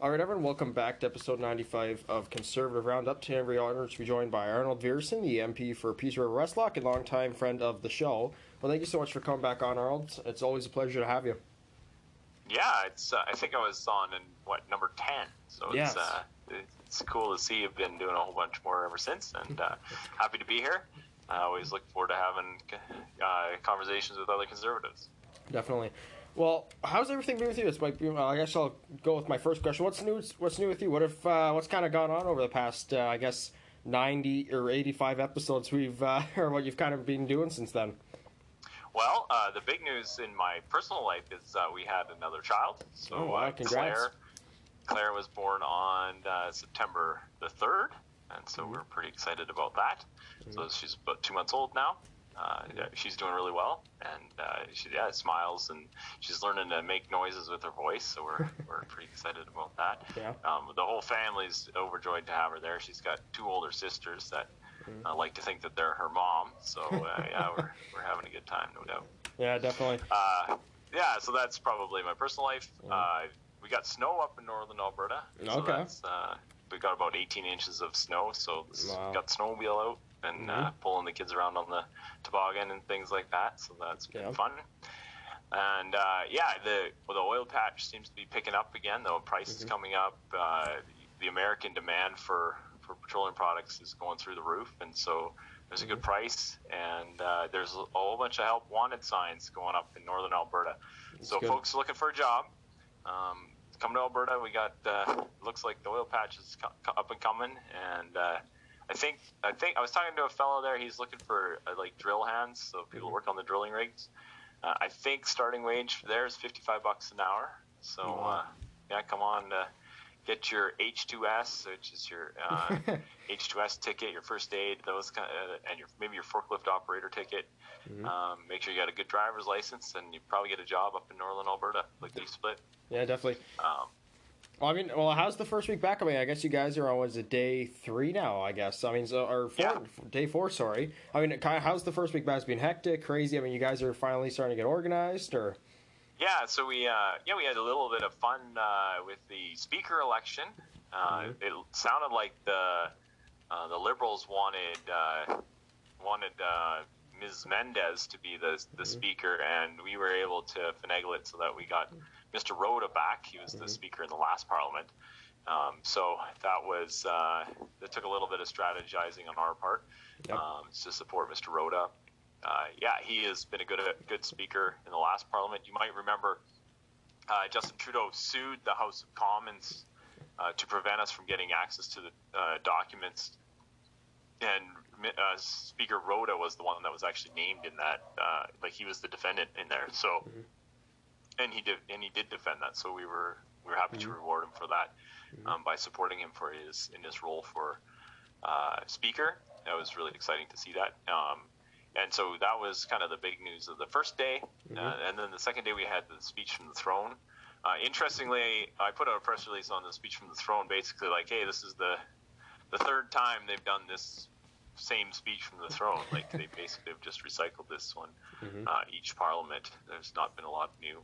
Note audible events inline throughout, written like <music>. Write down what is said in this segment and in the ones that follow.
All right, everyone, welcome back to episode 95 of Conservative Roundup. Today, we're honored to be joined by Arnold Viersen, the MP for Peace River Westlock and longtime friend of the show. Well, thank you so much for coming back on, Arnold. It's always a pleasure to have you. Yeah, it's. Uh, I think I was on in what number ten, so it's Yes. uh, it's cool to see you've been doing a whole bunch more ever since, and uh, <laughs> happy to be here. I always look forward to having uh, conversations with other conservatives. Definitely. Well, how's everything been with you? It's be, I guess I'll go with my first question. What's new? What's new with you? What if uh, what's kind of gone on over the past, uh, I guess, ninety or eighty-five episodes we've uh, <laughs> or what you've kind of been doing since then? Well, uh, the big news in my personal life is uh, we had another child. So Oh, wow, uh, congrats. Claire, Claire was born on uh, September the third, and Mm-hmm. so we're pretty excited about that. So she's about two months old now. Uh, she's doing really well, and uh, she yeah smiles, and she's learning to make noises with her voice. So we're <laughs> we're pretty excited about that. Yeah. Um, the whole family's overjoyed to have her there. She's got two older sisters that Mm-hmm. uh, like to think that they're her mom. So uh, <laughs> yeah, we're we're having a good time, no doubt. Yeah, definitely. Uh, yeah, so that's probably my personal life. Uh, we got snow up in northern Alberta. So Okay. Uh, we got about 18 inches of snow, so Wow. got the snowmobile out and uh, pulling the kids around on the toboggan and things like that. So that's been Yeah. fun. And uh, yeah, the well, the oil patch seems to be picking up again. The price is coming up. Uh, the American demand for for petroleum products is going through the roof, and so there's a good price. And uh, there's a whole bunch of help wanted signs going up in northern Alberta. so good. folks looking for a job, um, come to Alberta. We got uh, looks like the oil patch is co- up and coming, and uh, I think I think I was talking to a fellow there. He's looking for uh, like drill hands, so people who work on the drilling rigs. Uh, I think starting wage there is 55 bucks an hour. So Wow. uh, yeah, come on, uh, get your H2S, which is your uh, <laughs> H2S ticket, your first aid, those kind, of, and your maybe your forklift operator ticket. Um, make sure you got a good driver's license, and you probably get a job up in northern Alberta, like you split. Yeah, definitely. Um, Well, I mean, well, how's the first week back? I mean, I guess you guys are on was it day three now? I guess. I mean, so or four, Yeah. day four. Sorry. I mean, how's the first week back? It's been hectic, crazy. I mean, you guys are finally starting to get organized, or Yeah, so we uh, yeah we had a little bit of fun uh, with the speaker election. Uh, It sounded like the uh, the liberals wanted uh, wanted uh, Ms. Mendès to be the the speaker, and we were able to finagle it so that we got Mr. Rota back. He was the speaker in the last parliament. Um, so that was uh, it took a little bit of strategizing on our part Yep. um, to support Mr. Rota. Uh, yeah, he has been a good good speaker in the last parliament. You might remember uh, Justin Trudeau sued the House of Commons uh, to prevent us from getting access to the uh, documents, and uh, Speaker Rota was the one that was actually named in that. Uh, like he was the defendant in there. So, and he did and he did defend that. So we were we were happy to reward him for that um, by supporting him for his in his role for uh, speaker. That was really exciting to see that. Um, and so that was kind of the big news of the first day. Uh, and then the second day we had the speech from the throne. Uh, interestingly, I put out a press release on the speech from the throne, basically like, hey, this is the the third time they've done this same speech from the throne. Like they <laughs> basically have just recycled this one uh, each parliament. There's not been a lot new.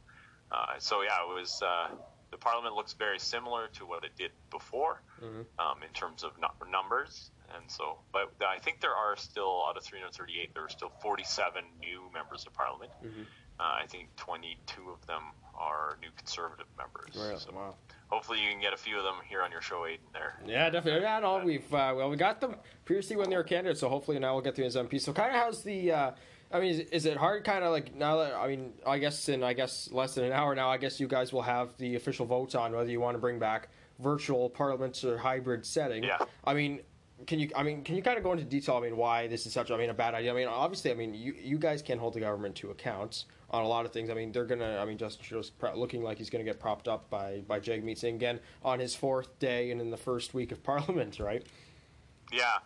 Uh, so yeah, it was. Uh, the parliament looks very similar to what it did before um, in terms of nu- numbers. And so, but I think there are still out of 338, there are still 47 new members of parliament. Uh, I think 22 of them are new conservative members. Really? So Wow. hopefully you can get a few of them here on your show, Aidan. There. yeah, definitely. Yeah, no, we've uh, well, we got them previously when they were candidates, so hopefully now we'll get through as MP. So, kind of, how's the? Uh, I mean, is, is it hard? Kind of like now that I mean, I guess in I guess less than an hour now, I guess you guys will have the official votes on whether you want to bring back virtual parliaments or hybrid setting. Yeah. I mean, can you? I mean, can you kind of go into detail? I mean, why this is such? I mean, a bad idea. I mean, obviously, I mean, you you guys can't hold the government to account on a lot of things. I mean, they're gonna. I mean, Justin Trudeau's looking like he's gonna get propped up by by Jagmeet Singh again on his fourth day and in the first week of Parliament, right? Yeah,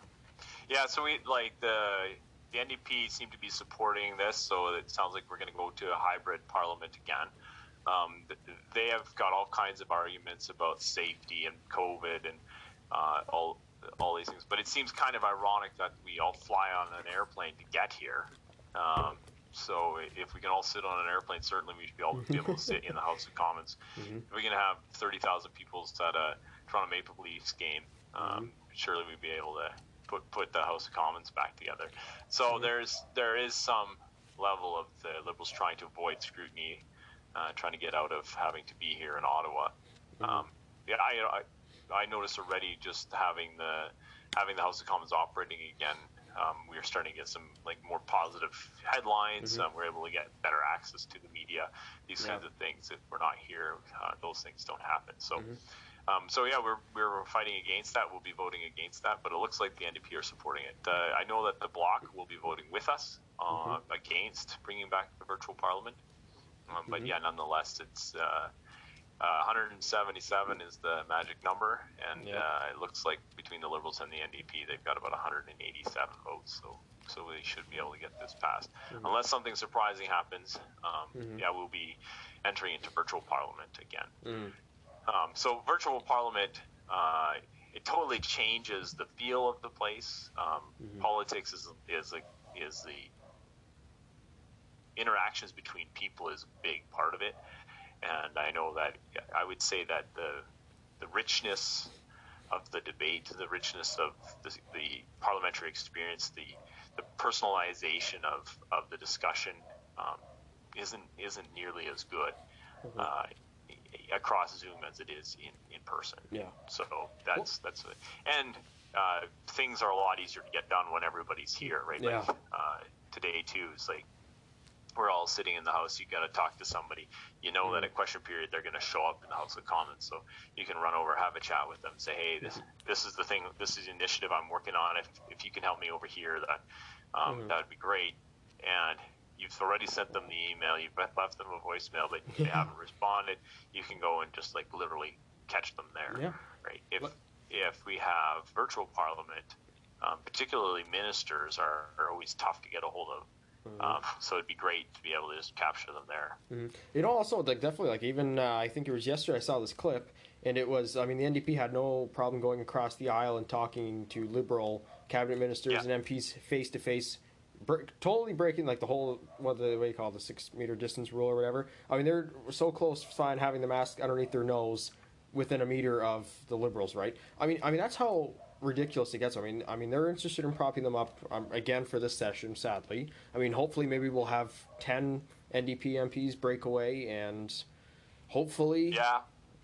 yeah. So we like the the NDP seem to be supporting this, so it sounds like we're going to go to a hybrid parliament again. Um, they have got all kinds of arguments about safety and COVID and uh, all all these things, but it seems kind of ironic that we all fly on an airplane to get here. Um, so if we can all sit on an airplane, certainly we should be able, be able to sit in the House of Commons. <laughs> Mm-hmm. If we can have 30,000 people at a Toronto Maple Leafs game, um, Mm-hmm. surely we'd be able to put put the House of Commons back together. So Mm-hmm. there's there is some level of the Liberals trying to avoid scrutiny, uh, trying to get out of having to be here in Ottawa. Mm-hmm. Um, yeah, I, I I noticed already just having the having the House of Commons operating again. Um, we are starting to get some like more positive headlines. Um, we're able to get better access to the media. These Mm-hmm. Yeah. kinds of things. If we're not here, uh, those things don't happen. So. Mm-hmm. Um, so yeah, we're, we're fighting against that. We'll be voting against that, but it looks like the NDP are supporting it. Uh, I know that the Bloc will be voting with us uh, against bringing back the virtual parliament. Um, But yeah, nonetheless, it's uh, uh, 177 is the magic number, and Yeah. uh, it looks like between the Liberals and the NDP, they've got about 187 votes. So so they should be able to get this passed, unless something surprising happens. Um, Yeah, we'll be entering into virtual parliament again. Um, so virtual parliament, uh, it totally changes the feel of the place. Um, Politics is is a, is the interactions between people is a big part of it, and I know that I would say that the the richness of the debate, the richness of the, the parliamentary experience, the the personalization of, of the discussion um, isn't isn't nearly as good. Uh, across Zoom as it is in, in person. Yeah. So that's that's it. And uh, things are a lot easier to get done when everybody's here, right? Yeah. Like uh, today too is like we're all sitting in the house. You got to talk to somebody. You know that at question period they're going to show up in the House of Commons, so you can run over, have a chat with them, say, "Hey, this this is the thing. This is the initiative I'm working on. If if you can help me over here, that um, that would be great." And you've already sent them the email. You've left them a voicemail, but they <laughs> haven't responded. You can go and just like literally catch them there, Yeah. right? If But- if we have virtual parliament, um, particularly ministers are, are always tough to get a hold of. Um, so it'd be great to be able to just capture them there. You know, also like definitely like even uh, I think it was yesterday I saw this clip, and it was I mean the NDP had no problem going across the aisle and talking to liberal cabinet ministers Yeah. and MPs face to face, totally breaking like the whole what do you call it, the six meter distance rule or whatever. I mean they're so close, fine having the mask underneath their nose within a meter of the liberals, right? I mean I mean that's how ridiculous it gets. I mean I mean they're interested in propping them up um, again for this session. Sadly, I mean hopefully maybe we'll have ten NDP MPs break away and hopefully Yeah,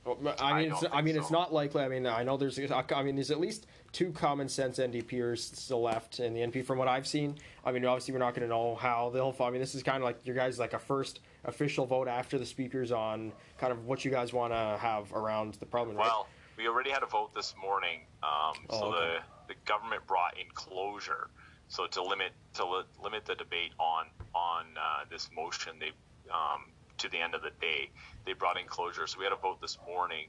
I I mean, I think mean, it's not likely. I mean, I know there's. I mean, there's at least two common sense NDPers still left in the NP from what I've seen. I mean, obviously, we're not going to know how they'll. fall. I mean, this is kind of like your guys like a first official vote after the speakers on kind of what you guys want to have around the right? Well, we already had a vote this morning. Um, Oh, so okay. the the government brought in closure. So to limit to li- limit the debate on on uh, this motion, they um, to the end of the day, they brought in closure. So we had a vote this morning,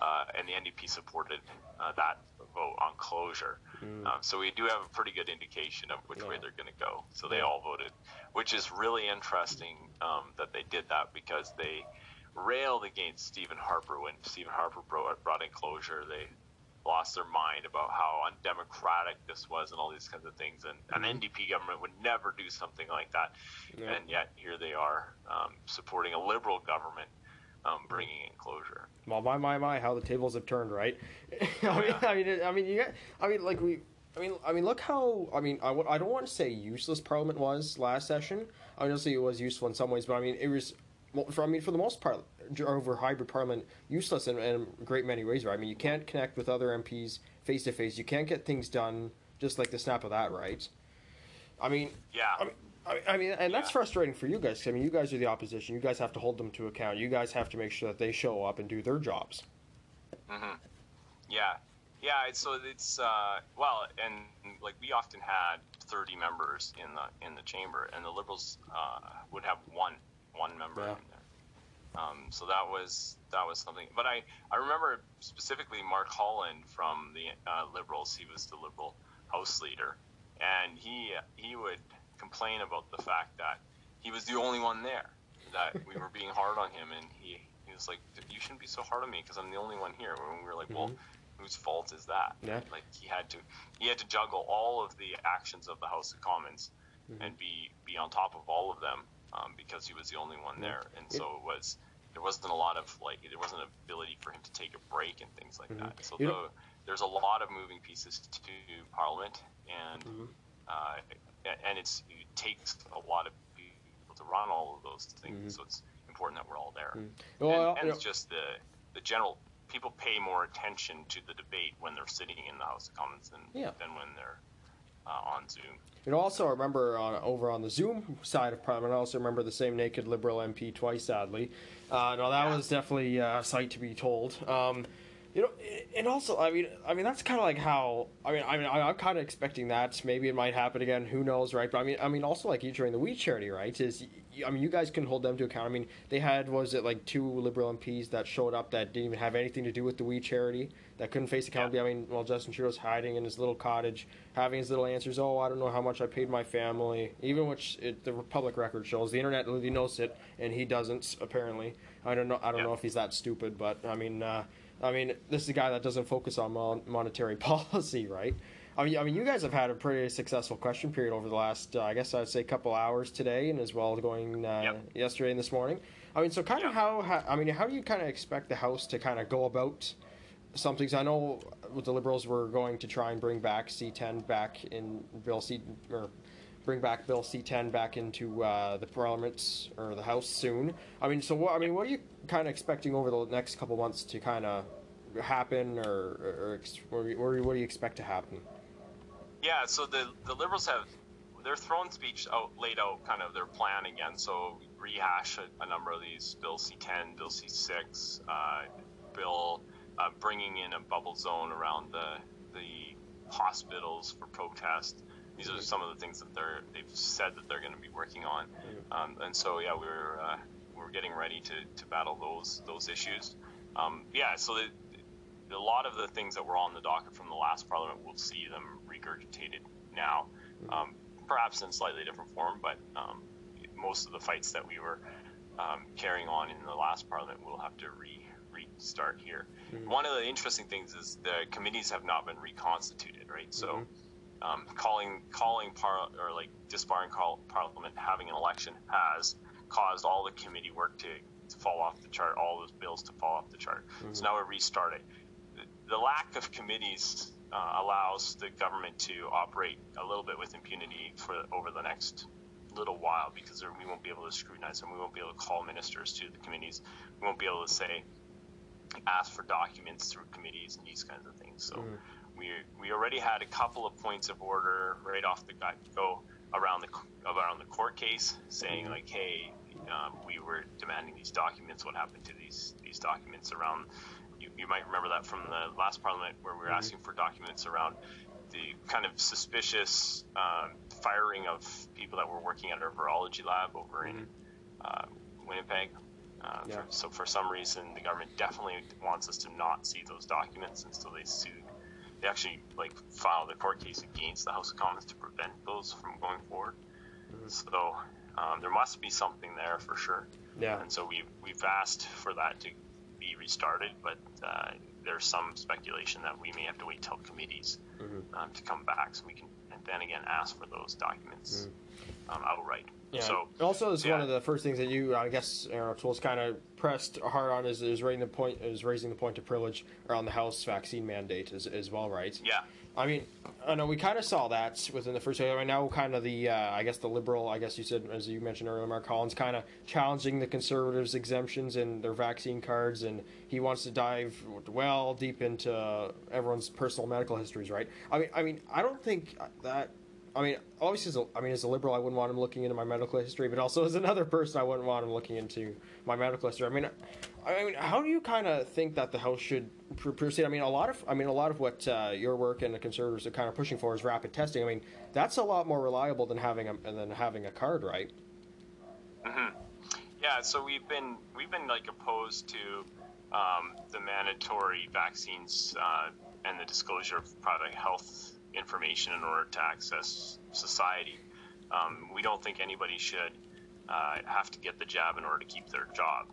uh, and the NDP supported uh, that vote on closure. Um, so we do have a pretty good indication of which way they're going to go. So they all voted, which is really interesting um, that they did that because they railed against Stephen Harper when Stephen Harper brought, brought in closure. They lost their mind about how undemocratic this was and all these kinds of things. And an NDP government would never do something like that. Yeah. And yet here they are um, supporting a liberal government um, bringing in closure. Well, my my my, how the tables have turned, right? I mean, yeah. I mean, I mean, you got, I mean, like we, I mean, I mean, look how, I mean, I, w- I don't want to say useless Parliament was last session. Obviously, it was useful in some ways, but I mean, it was, well, for, I mean, for the most part, over hybrid Parliament, useless in, in a great many ways. Right? I mean, you can't connect with other MPs face to face. You can't get things done just like the snap of that, right? I mean, Yeah. I mean, I, I mean, and that's Yeah. frustrating for you guys. I mean, you guys are the opposition. You guys have to hold them to account. You guys have to make sure that they show up and do their jobs. Yeah, yeah. It's, so it's uh, well, and like we often had thirty members in the in the chamber, and the Liberals uh, would have one one member Yeah. in there. Um, so that was that was something. But I I remember specifically Mark Holland from the uh, Liberals. He was the Liberal House leader, and he he would complain about the fact that he was the only one there. That we were being hard on him, and he he was like, "You shouldn't be so hard on me because I'm the only one here." And we were like, "Well." Whose fault is that? Yeah. Like he had to, he had to juggle all of the actions of the House of Commons mm-hmm. and be be on top of all of them um, because he was the only one there, and so it was there wasn't a lot of like there wasn't an ability for him to take a break and things like mm-hmm. that. So the, there's a lot of moving pieces to Parliament, and mm-hmm. uh, and it's it takes a lot of people to run all of those things. Mm-hmm. So it's important that we're all there. Mm-hmm. Well, and, and it's just the the general people pay more attention to the debate when they're sitting in the House of Commons than yeah. than when they're uh, on Zoom. And also, I remember on, over on the Zoom side of Parliament, I also remember the same naked Liberal MP twice, sadly. Uh, no, that yeah. was definitely uh, a sight to be told. Um, you know, and also, I mean, I mean that's kind of like how I mean, I mean, I'm kind of expecting that maybe it might happen again. Who knows, right? But I mean, I mean, also like you during the We Charity, right? Is I mean, you guys can hold them to account. I mean, they had was it like two Liberal MPs that showed up that didn't even have anything to do with the We Charity that couldn't face accountability. Yeah. I mean, while Justin Trudeau's hiding in his little cottage, having his little answers. Oh, I don't know how much I paid my family, even which it, the public record shows. The internet really knows it, and he doesn't apparently. I don't know. I don't yeah. know if he's that stupid, but I mean. Uh, I mean, this is a guy that doesn't focus on mon- monetary <laughs> policy, right? I mean, I mean, you guys have had a pretty successful question period over the last, uh, I guess I'd say, couple hours today, and as well going uh, yep. yesterday and this morning. I mean, so kind of yep. how, how, I mean, how do you kind of expect the House to kind of go about something? I know the Liberals were going to try and bring back C10 back in Bill C or bring back Bill C10 back into uh, the Parliament or the House soon. I mean, so what? I mean, what are you kind of expecting over the next couple months to kind of happen, or, or, or, or, what do you expect to happen? Yeah, so the the Liberals have their throne speech out laid out kind of their plan again. So rehash a, a number of these: Bill C10, Bill C6, uh, Bill uh, bringing in a bubble zone around the the hospitals for protest these are some of the things that they're they've said that they're going to be working on, um, and so yeah, we're uh, we're getting ready to, to battle those those issues. Um, yeah, so the, a lot of the things that were on the docket from the last parliament, we'll see them regurgitated now, um, perhaps in slightly different form, but um, most of the fights that we were um, carrying on in the last parliament, we'll have to re restart here. Mm-hmm. One of the interesting things is the committees have not been reconstituted, right? So. Mm-hmm um, calling calling par or like disbarring call, Parliament having an election has caused all the committee work to, to fall off the chart, all those bills to fall off the chart. Mm-hmm. So now we're restarting. The, the lack of committees uh, allows the government to operate a little bit with impunity for over the next little while because we won't be able to scrutinize them. We won't be able to call ministers to the committees. We won't be able to say ask for documents through committees and these kinds of things. So. Mm-hmm we we already had a couple of points of order right off the go around the around the court case, saying like, hey, um, we were demanding these documents. What happened to these these documents around? You, you might remember that from the last parliament where we were mm-hmm. asking for documents around the kind of suspicious um, firing of people that were working at our virology lab over in mm-hmm. uh, Winnipeg. Uh, yeah. for, so for some reason, the government definitely wants us to not see those documents, and so they sued they actually like filed a court case against the House of Commons to prevent those from going forward. Mm-hmm. So um, there must be something there for sure. Yeah. And so we've we've asked for that to be restarted, but uh, there's some speculation that we may have to wait till committees mm-hmm. um, to come back so we can and then again ask for those documents mm-hmm. um, outright. Yeah. So also, it's yeah. one of the first things that you, I guess, Erin O'Toole's kind of pressed hard on is, is raising the point is raising the point of privilege around the House vaccine mandate as, as well, right? Yeah. I mean, I know we kind of saw that within the first right now. Kind of the, uh, I guess, the liberal. I guess you said, as you mentioned earlier, Mark Collins, kind of challenging the conservatives' exemptions and their vaccine cards, and he wants to dive well deep into everyone's personal medical histories, right? I mean, I mean, I don't think that I mean, obviously, as a, I mean, as a liberal, I wouldn't want him looking into my medical history, but also <laughs> as another person, I wouldn't want him looking into my medical history. I mean, I mean, how do you kind of think that the House should proceed? I mean, a lot of, I mean, a lot of what uh, your work and the Conservatives are kind of pushing for is rapid testing. I mean, that's a lot more reliable than having a than having a card, right? Mm-hmm. Yeah. So we've been we've been like opposed to um, the mandatory vaccines uh, and the disclosure of private health information in order to access society. Um, we don't think anybody should uh, have to get the jab in order to keep their job,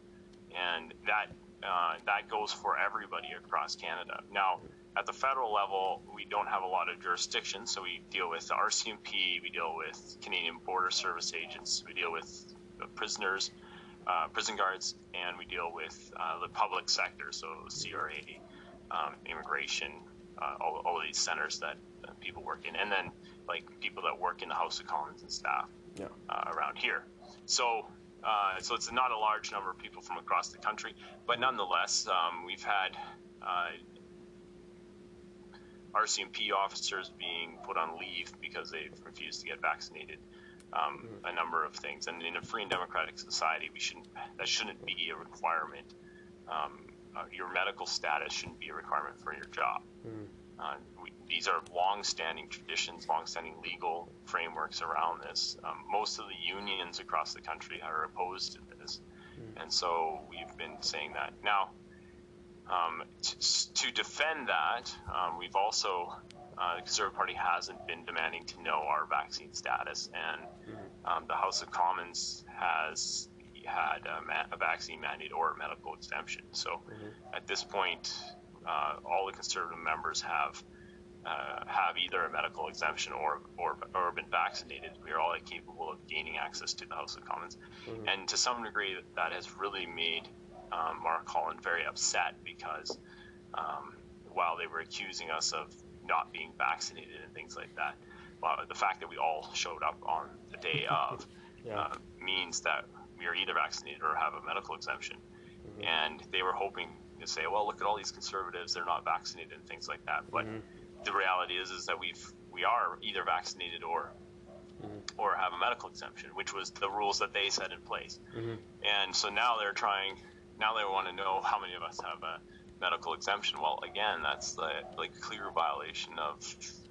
and that uh, that goes for everybody across Canada. Now, at the federal level, we don't have a lot of jurisdiction, so we deal with the RCMP, we deal with Canadian Border Service agents, we deal with prisoners, uh, prison guards, and we deal with uh, the public sector, so CRA, um, immigration, uh, all, all of these centers that, people working, and then like people that work in the House of Commons and staff yeah. Uh, around here. So. Uh, so it's not a large number of people from across the country, but nonetheless, um, we've had uh, RCMP officers being put on leave because they've refused to get vaccinated. Um, mm-hmm. A number of things, and in a free and democratic society, we shouldn't. That shouldn't be a requirement. Um, uh, your medical status shouldn't be a requirement for your job. Mm-hmm. Uh, we, these are long-standing traditions, long-standing legal frameworks around this. Um, most of the unions across the country are opposed to this, mm-hmm. and so we've been saying that. Now, um, to, to, defend that, um, we've also, uh, the Conservative Party hasn't been demanding to know our vaccine status, and um, the House of Commons has had a, ma- a, vaccine mandate or a medical exemption. So mm-hmm. at this point, uh, all the Conservative members have. Uh, have either a medical exemption or, or or been vaccinated. We are all capable of gaining access to the House of Commons, mm-hmm. and to some degree, that has really made um, Mark Holland very upset because um, while they were accusing us of not being vaccinated and things like that, well, the fact that we all showed up on the day <laughs> of yeah. uh, means that we are either vaccinated or have a medical exemption. Mm-hmm. And they were hoping to say, well, look at all these conservatives; they're not vaccinated and things like that. But mm-hmm. the reality is, is that we've we are either vaccinated or Mm-hmm. or have a medical exemption, which was the rules that they set in place. Mm-hmm. And so now they're trying now they want to know how many of us have a medical exemption. Well, again, that's the like clear violation of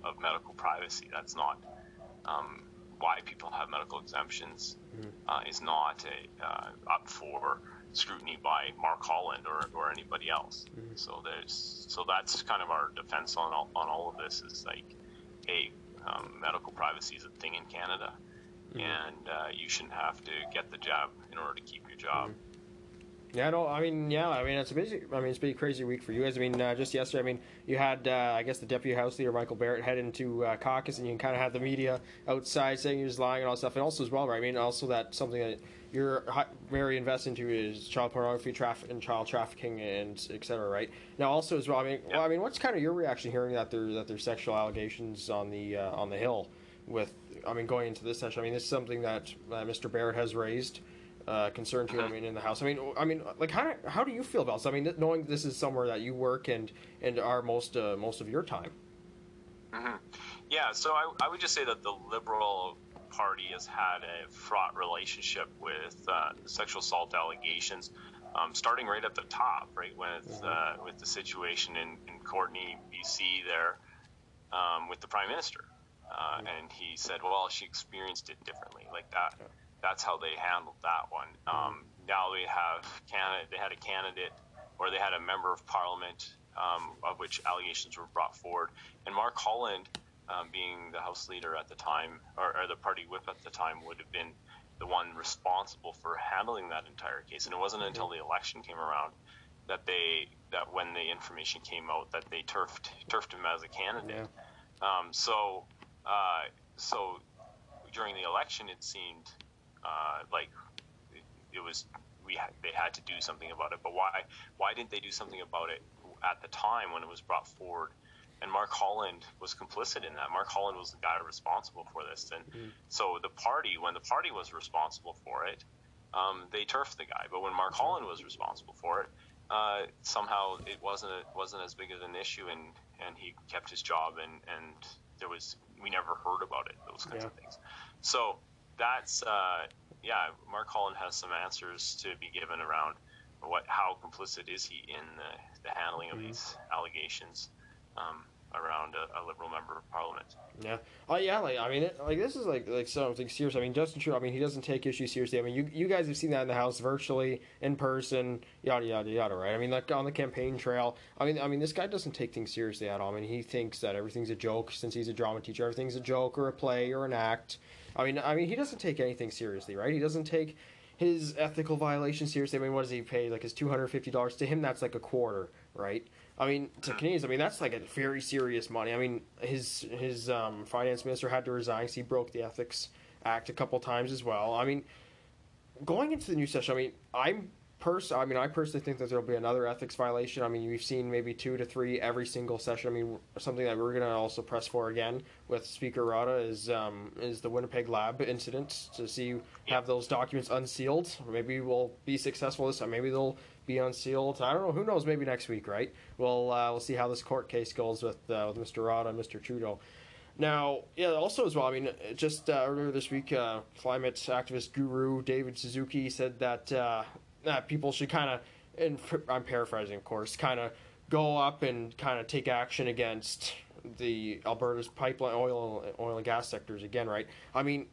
of medical privacy. That's not um, why people have medical exemptions. Mm-hmm. Uh, is not a, uh, up for scrutiny by Mark Holland or, or anybody else. Mm-hmm. So there's so that's kind of our defense on all, on all of this is like, hey, um, medical privacy is a thing in Canada, mm-hmm. and uh, you shouldn't have to get the jab in order to keep your job. Mm-hmm. Yeah, no, I mean, yeah, I mean, it's a busy, I mean, it's been a crazy week for you guys. I mean, uh, just yesterday, I mean, you had, uh, I guess, the deputy house leader Michael Barrett head into uh, caucus, and you kind of had the media outside saying he was lying and all that stuff, and also as well, right? I mean, also that something that you're very invested into is child pornography traffic and child trafficking and et cetera, right? Now, also as well, I mean, well, I mean, what's kind of your reaction hearing that there that there's sexual allegations on the uh, on the hill with, I mean, going into this session? I mean, this is something that uh, Mr. Barrett has raised uh, concern to you. I mean, in the house. I mean, I mean, like how how do you feel about this? I mean, knowing this is somewhere that you work and and are most uh, most of your time. Mm-hmm. Yeah, so I, I would just say that the Liberal Party has had a fraught relationship with uh, sexual assault allegations, um, starting right at the top, right with. Uh, with the situation in, in Courtenay, BC, there um, with the Prime Minister. Uh. And he said, well, she experienced it differently, like that. That's how they handled that one. Um, now they have candidate, they had a candidate or they had a member of parliament um, of which allegations were brought forward, and Mark Holland, um, being the House leader at the time or, or, the party whip at the time, would have been the one responsible for handling that entire case. And it wasn't until the election came around that they that when the information came out that they turfed turfed him as a candidate. Yeah. Um, so uh, so during the election, it seemed uh, like it, it was we had, they had to do something about it. But why why didn't they do something about it at the time when it was brought forward? And Mark Holland was complicit in that. Mark Holland was the guy responsible for this, and mm-hmm. so the party, when the party was responsible for it, um, they turfed the guy. But when Mark mm-hmm. Holland was responsible for it, uh, somehow it wasn't a, wasn't as big of an issue, and and he kept his job, and and there was we never heard about it. Those kinds yeah. of things. So that's uh, yeah. Mark Holland has some answers to be given around what how complicit is he in the, the handling of mm-hmm. these allegations um, around a, a, liberal member of parliament. Yeah. Oh yeah. Like I mean, it, like this is like like something serious. I mean, Justin Trudeau. I mean, he doesn't take issues seriously. I mean, you you guys have seen that in the House, virtually, in person, yada yada yada. Right. I mean, like on the campaign trail. I mean, I mean, this guy doesn't take things seriously at all. I mean, he thinks that everything's a joke since he's a drama teacher. Everything's a joke or a play or an act. I mean, I mean, he doesn't take anything seriously, right? He doesn't take his ethical violations seriously. I mean, what does he pay? Like his two hundred fifty dollars to him, that's like a quarter, right? I mean, to Canadians, I mean that's like a very serious money. I mean, his his um, finance minister had to resign because he broke the ethics act a couple times as well. I mean, going into the new session, I mean, I'm pers- I mean, I personally think that there'll be another ethics violation. I mean, we've seen maybe two to three every single session. I mean, something that we're going to also press for again with Speaker Rota is um, is the Winnipeg lab incident to see have those documents unsealed. Maybe we'll be successful this time. Maybe they'll be unsealed. I don't know. Who knows? Maybe next week, right? We'll uh, we'll see how this court case goes with uh, with Mr. Rod and Mr. Trudeau. Now, yeah, also as well. I mean, just uh, earlier this week, uh, climate activist guru David Suzuki said that uh, that people should kind of, and I'm paraphrasing, of course, kind of go up and kind of take action against the Alberta's pipeline, oil, oil and gas sectors again, right? I mean,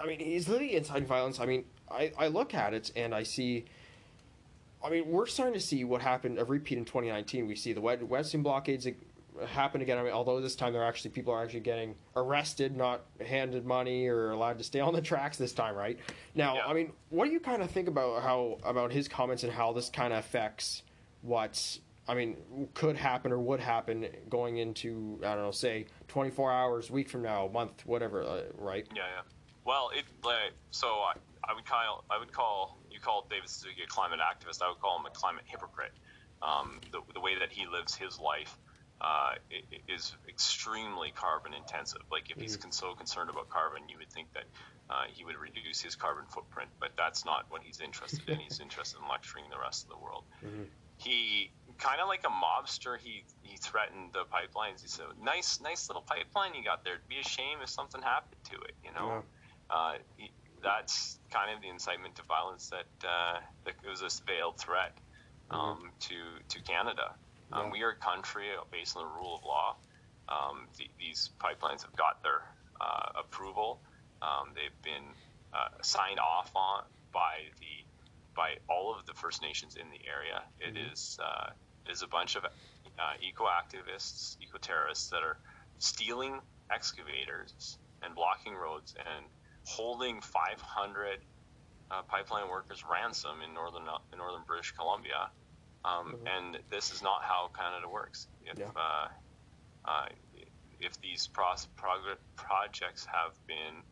I mean, he's literally inciting violence. I mean, I, I look at it and I see. I mean, we're starting to see what happened a repeat in 2019. We see the Wet'suwet'en blockades happen again. I mean, although this time they're actually people are actually getting arrested, not handed money or allowed to stay on the tracks this time, right? Now, yeah. I mean, what do you kind of think about how about his comments and how this kind of affects what I mean could happen or would happen going into I don't know, say 24 hours, week from now, month, whatever, uh, right? Yeah, yeah. Well, it like so I, I would call I would call call David Suzuki a climate activist. I would call him a climate hypocrite. Um, the, the way that he lives his life uh, is extremely carbon intensive. Like if he's mm-hmm. so concerned about carbon, you would think that uh, he would reduce his carbon footprint, but that's not what he's interested in. He's <laughs> interested in lecturing the rest of the world. Mm-hmm. He kind of like a mobster. He he threatened the pipelines. He said, "Nice, nice little pipeline you got there. It'd be a shame if something happened to it." You know, yeah. uh, he, that's kind of the incitement to violence that uh, that was a veiled threat mm-hmm. um, to to Canada. Um, we are a country based on the rule of law. Um, the, these pipelines have got their uh, approval. Um, they've been uh, signed off on by the by all of the First Nations in the area. It mm-hmm. is uh, it is a bunch of uh, eco activists, eco terrorists that are stealing excavators and blocking roads and holding 500 uh, pipeline workers ransom in northern in northern British Columbia um, mm-hmm. And this is not how Canada works. If yeah. uh, uh, if these pros- prog- projects have been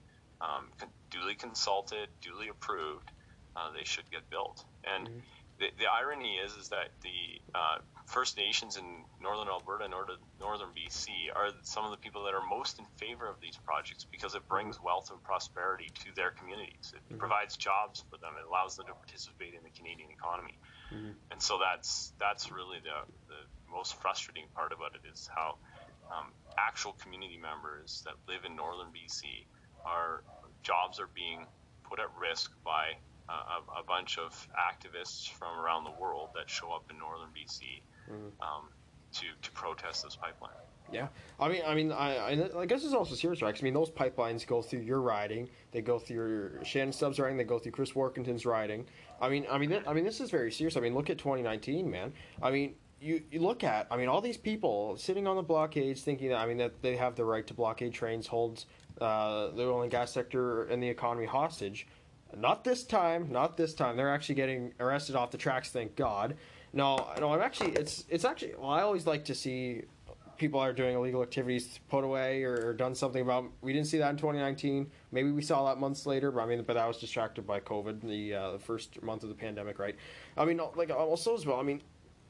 um, con- duly consulted, duly approved, uh, they should get built. And mm-hmm. the, the irony is is that the uh, First Nations in northern Alberta and northern, BC are some of the people that are most in favor of these projects because it brings mm-hmm. wealth and prosperity to their communities. It mm-hmm. provides jobs for them. It allows them to participate in the Canadian economy. Mm-hmm. And so that's that's really the, the most frustrating part about it is how um, actual community members that live in northern BC are jobs are being put at risk by uh, a, a, bunch of activists from around the world that show up in northern BC mm-hmm. um, to to protest this pipeline. Yeah, I mean, I mean, I, I guess it's also serious, right? I mean, those pipelines go through your riding, they go through Shannon Stubbs' riding, they go through Chris Warkentin's riding. I mean, I mean, th- I mean, this is very serious. I mean, look at 2019, man. I mean, you, you look at, I mean, all these people sitting on the blockades, thinking that, I mean, that they have the right to blockade trains, holds uh, the oil and gas sector and the economy hostage. Not this time. Not this time. They're actually getting arrested off the tracks. Thank God. No, no. I'm actually. It's it's actually. Well, I always like to see people are doing illegal activities put away or, or, done something about. We didn't see that in 2019. Maybe we saw that months later, but I mean, but that was distracted by COVID, the, uh, the first month of the pandemic, right? I mean, like also as well. I mean,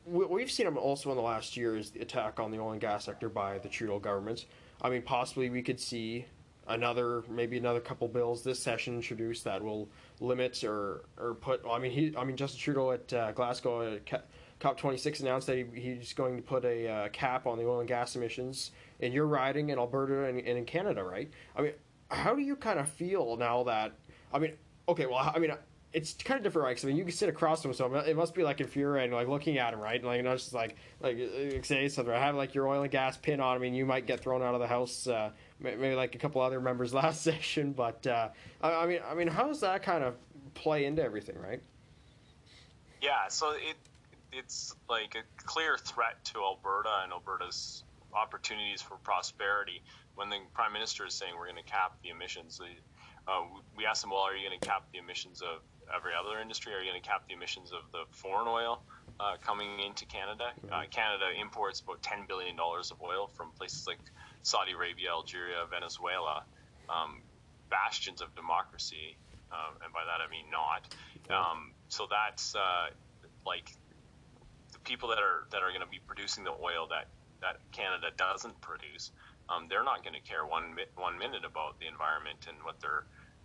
we, have seen them also in the last year is the attack on the oil and gas sector by the Trudeau government. I mean, possibly we could see another maybe another couple bills this session introduced that will limit or or put. I mean, he. I mean, Justin Trudeau at uh, Glasgow. Uh, COP26 announced that he, he's going to put a uh, cap on the oil and gas emissions in your riding in Alberta and, and in Canada, right? I mean, how do you kind of feel now that, I mean, okay, well, I mean, it's kind of different, right? Because I mean, you can sit across from someone. It must be like infuriating, like looking at him, right? And, like, you it's just like, like say something. I have like your oil and gas pin on. I mean, you might get thrown out of the house. Uh, maybe like a couple other members <laughs> last session, but uh, I, I mean, I mean, how does that kind of play into everything, right? Yeah, so it it's like a clear threat to Alberta and Alberta's opportunities for prosperity when the prime minister is saying we're going to cap the emissions. Uh, we asked him, well, are you going to cap the emissions of every other industry? Are you going to cap the emissions of the foreign oil uh, coming into Canada. Uh, Canada imports about $10 billion of oil from places like Saudi Arabia, Algeria, Venezuela, um, bastions of democracy, um, and by that I mean not. Um, so that's uh, like the people that are that are going to be producing the oil that that Canada doesn't produce. Um, they're not going to care one one minute about the environment and what their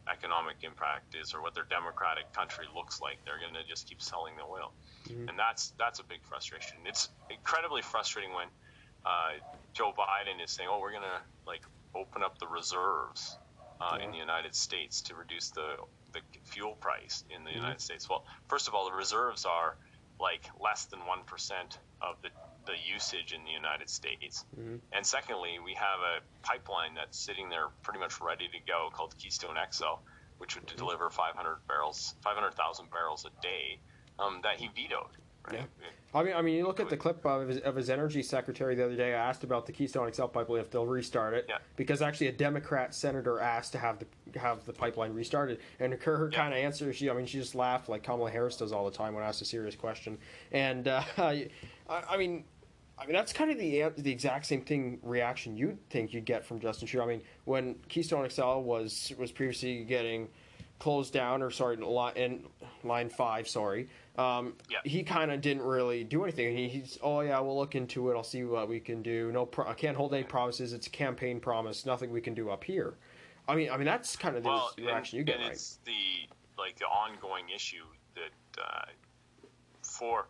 economic impact is or what their democratic country looks like. They're going to just keep selling the oil, mm-hmm. and that's that's a big frustration. It's incredibly frustrating when uh, Joe Biden is saying, "Oh, we're going to like open up the reserves uh, yeah. in the United States to reduce the the fuel price in the mm-hmm. United States." Well, first of all, the reserves are like less than one percent of the the usage in the United States. Mm-hmm. And secondly, we have a pipeline that's sitting there pretty much ready to go called Keystone XL, which would mm-hmm. deliver 500 barrels, 500,000 barrels a day um, that he vetoed. Right? Yeah. I mean, I mean, you look at the clip of his, of his, energy secretary the other day. I asked about the Keystone XL pipeline if they'll restart it, yeah. because actually a Democrat senator asked to have the have the pipeline restarted, and her, her yeah. kind of answer, she, I mean, she just laughed like Kamala Harris does all the time when asked a serious question, and uh, <laughs> I, I mean, I mean, that's kind of the the exact same thing reaction you'd think you'd get from Justin Trudeau. I mean, when Keystone XL was was previously getting closed down, or sorry, line line five, sorry, um, yeah. he kind of didn't really do anything. He, he's, oh yeah, we'll look into it. I'll see what we can do. No, pro- I can't hold any promises. It's a campaign promise. Nothing we can do up here. I mean, I mean that's kind of the well, reaction and, you get, and It's the like the ongoing issue that uh, for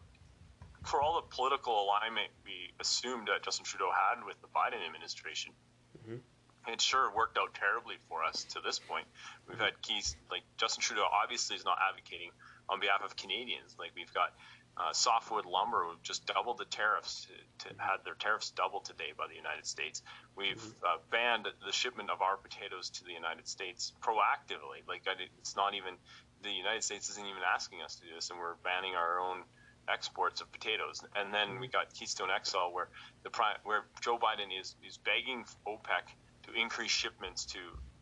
for all the political alignment we assumed that Justin Trudeau had with the Biden administration, mm-hmm. it sure worked out terribly for us to this point. We've had keys like Justin Trudeau obviously is not advocating on behalf of Canadians. Like we've got uh, softwood lumber we've just doubled the tariffs to, to had their tariffs doubled today by the United States. We've mm-hmm. uh, banned the shipment of our potatoes to the United States proactively. Like it's not even the United States isn't even asking us to do this, and we're banning our own exports of potatoes. And then we got Keystone XL, where the where Joe Biden is is begging OPEC to increase shipments to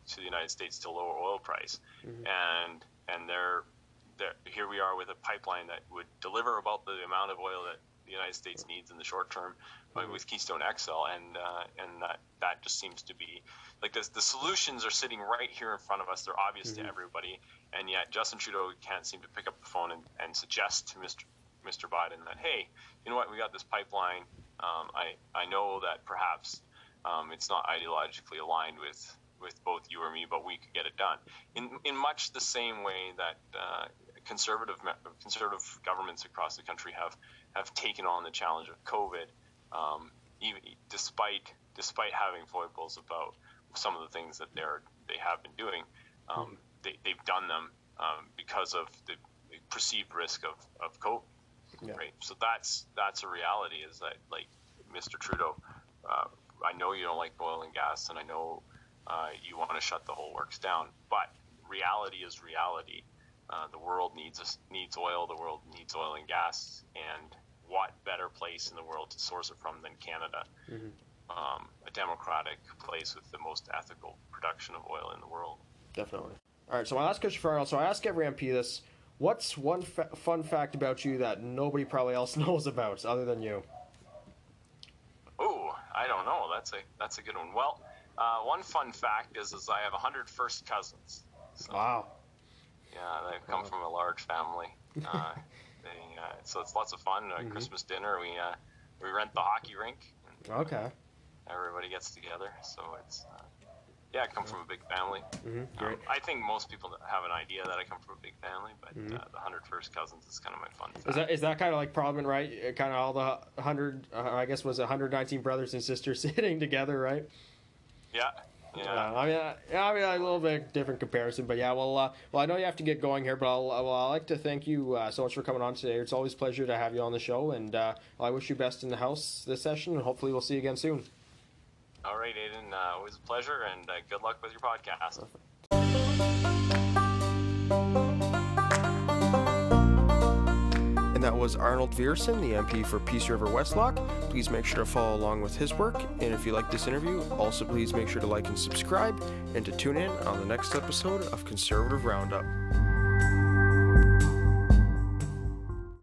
to the United States to lower oil price, mm-hmm. and and they're, they're here we are with a pipeline that would deliver about the amount of oil that the United States needs in the short term, mm-hmm. with Keystone XL, and uh, and that that just seems to be like this, the solutions are sitting right here in front of us. They're obvious mm-hmm. to everybody, and yet Justin Trudeau can't seem to pick up the phone and, and suggest to Mr. Mr. Biden that, hey, you know what, we got this pipeline. Um, I, I know that perhaps um, it's not ideologically aligned with, with both you or me, but we could get it done. In, in much the same way that uh, conservative conservative governments across the country have, have taken on the challenge of COVID, um, even despite despite having foibles about some of the things that they're they have been doing, um, they, they've done them um, because of the perceived risk of, of COVID. Yeah. Right. So that's that's a reality. Is that like Mr. Trudeau? Uh, I know you don't like oil and gas, and I know uh, you want to shut the whole works down. But reality is reality. Uh, the world needs needs oil. The world needs oil and gas, and what better place in the world to source it from than Canada? Mm-hmm. Um, a democratic place with the most ethical production of oil in the world. Definitely. All right. So my last question for Arnold. So I ask every MP this What's one fa- fun fact about you that nobody probably else <laughs> knows about other than you? Oh, I don't know. That's a that's a good one. Well, uh, one fun fact is is I have 100 first cousins. So, wow. Yeah, they come from a large family. <laughs> Uh, they, uh, so it's lots of fun. mm-hmm. Christmas dinner, we uh, we rent the hockey rink. okay. Everybody gets together, so it's uh, yeah, I come from a big family. Mm-hmm, great. Um, I think most people have an idea that I come from a big family, but mm-hmm. uh, the hundred first cousins is kind of my fun. Fact. Is that is that kind of like Parliament, right? Uh, kind of all the hundred, uh, I guess, was hundred nineteen brothers and sisters <laughs> sitting together, right? Yeah. Yeah. Uh, I mean, yeah, I mean, a little bit different comparison, but yeah. Well, uh, well, I know you have to get going here, but I'll, well, I'd like to thank you uh, so much for coming on today. It's always a pleasure to have you on the show, and uh, I wish you best in the house this session, and hopefully we'll see you again soon. All right, Aidan. Uh, always a pleasure, and uh, good luck with your podcast. And that was Arnold Viersen, the MP for Peace River Westlock. Please make sure to follow along with his work. And if you like this interview, also please make sure to like and subscribe and to tune in on the next episode of Conservative Roundup.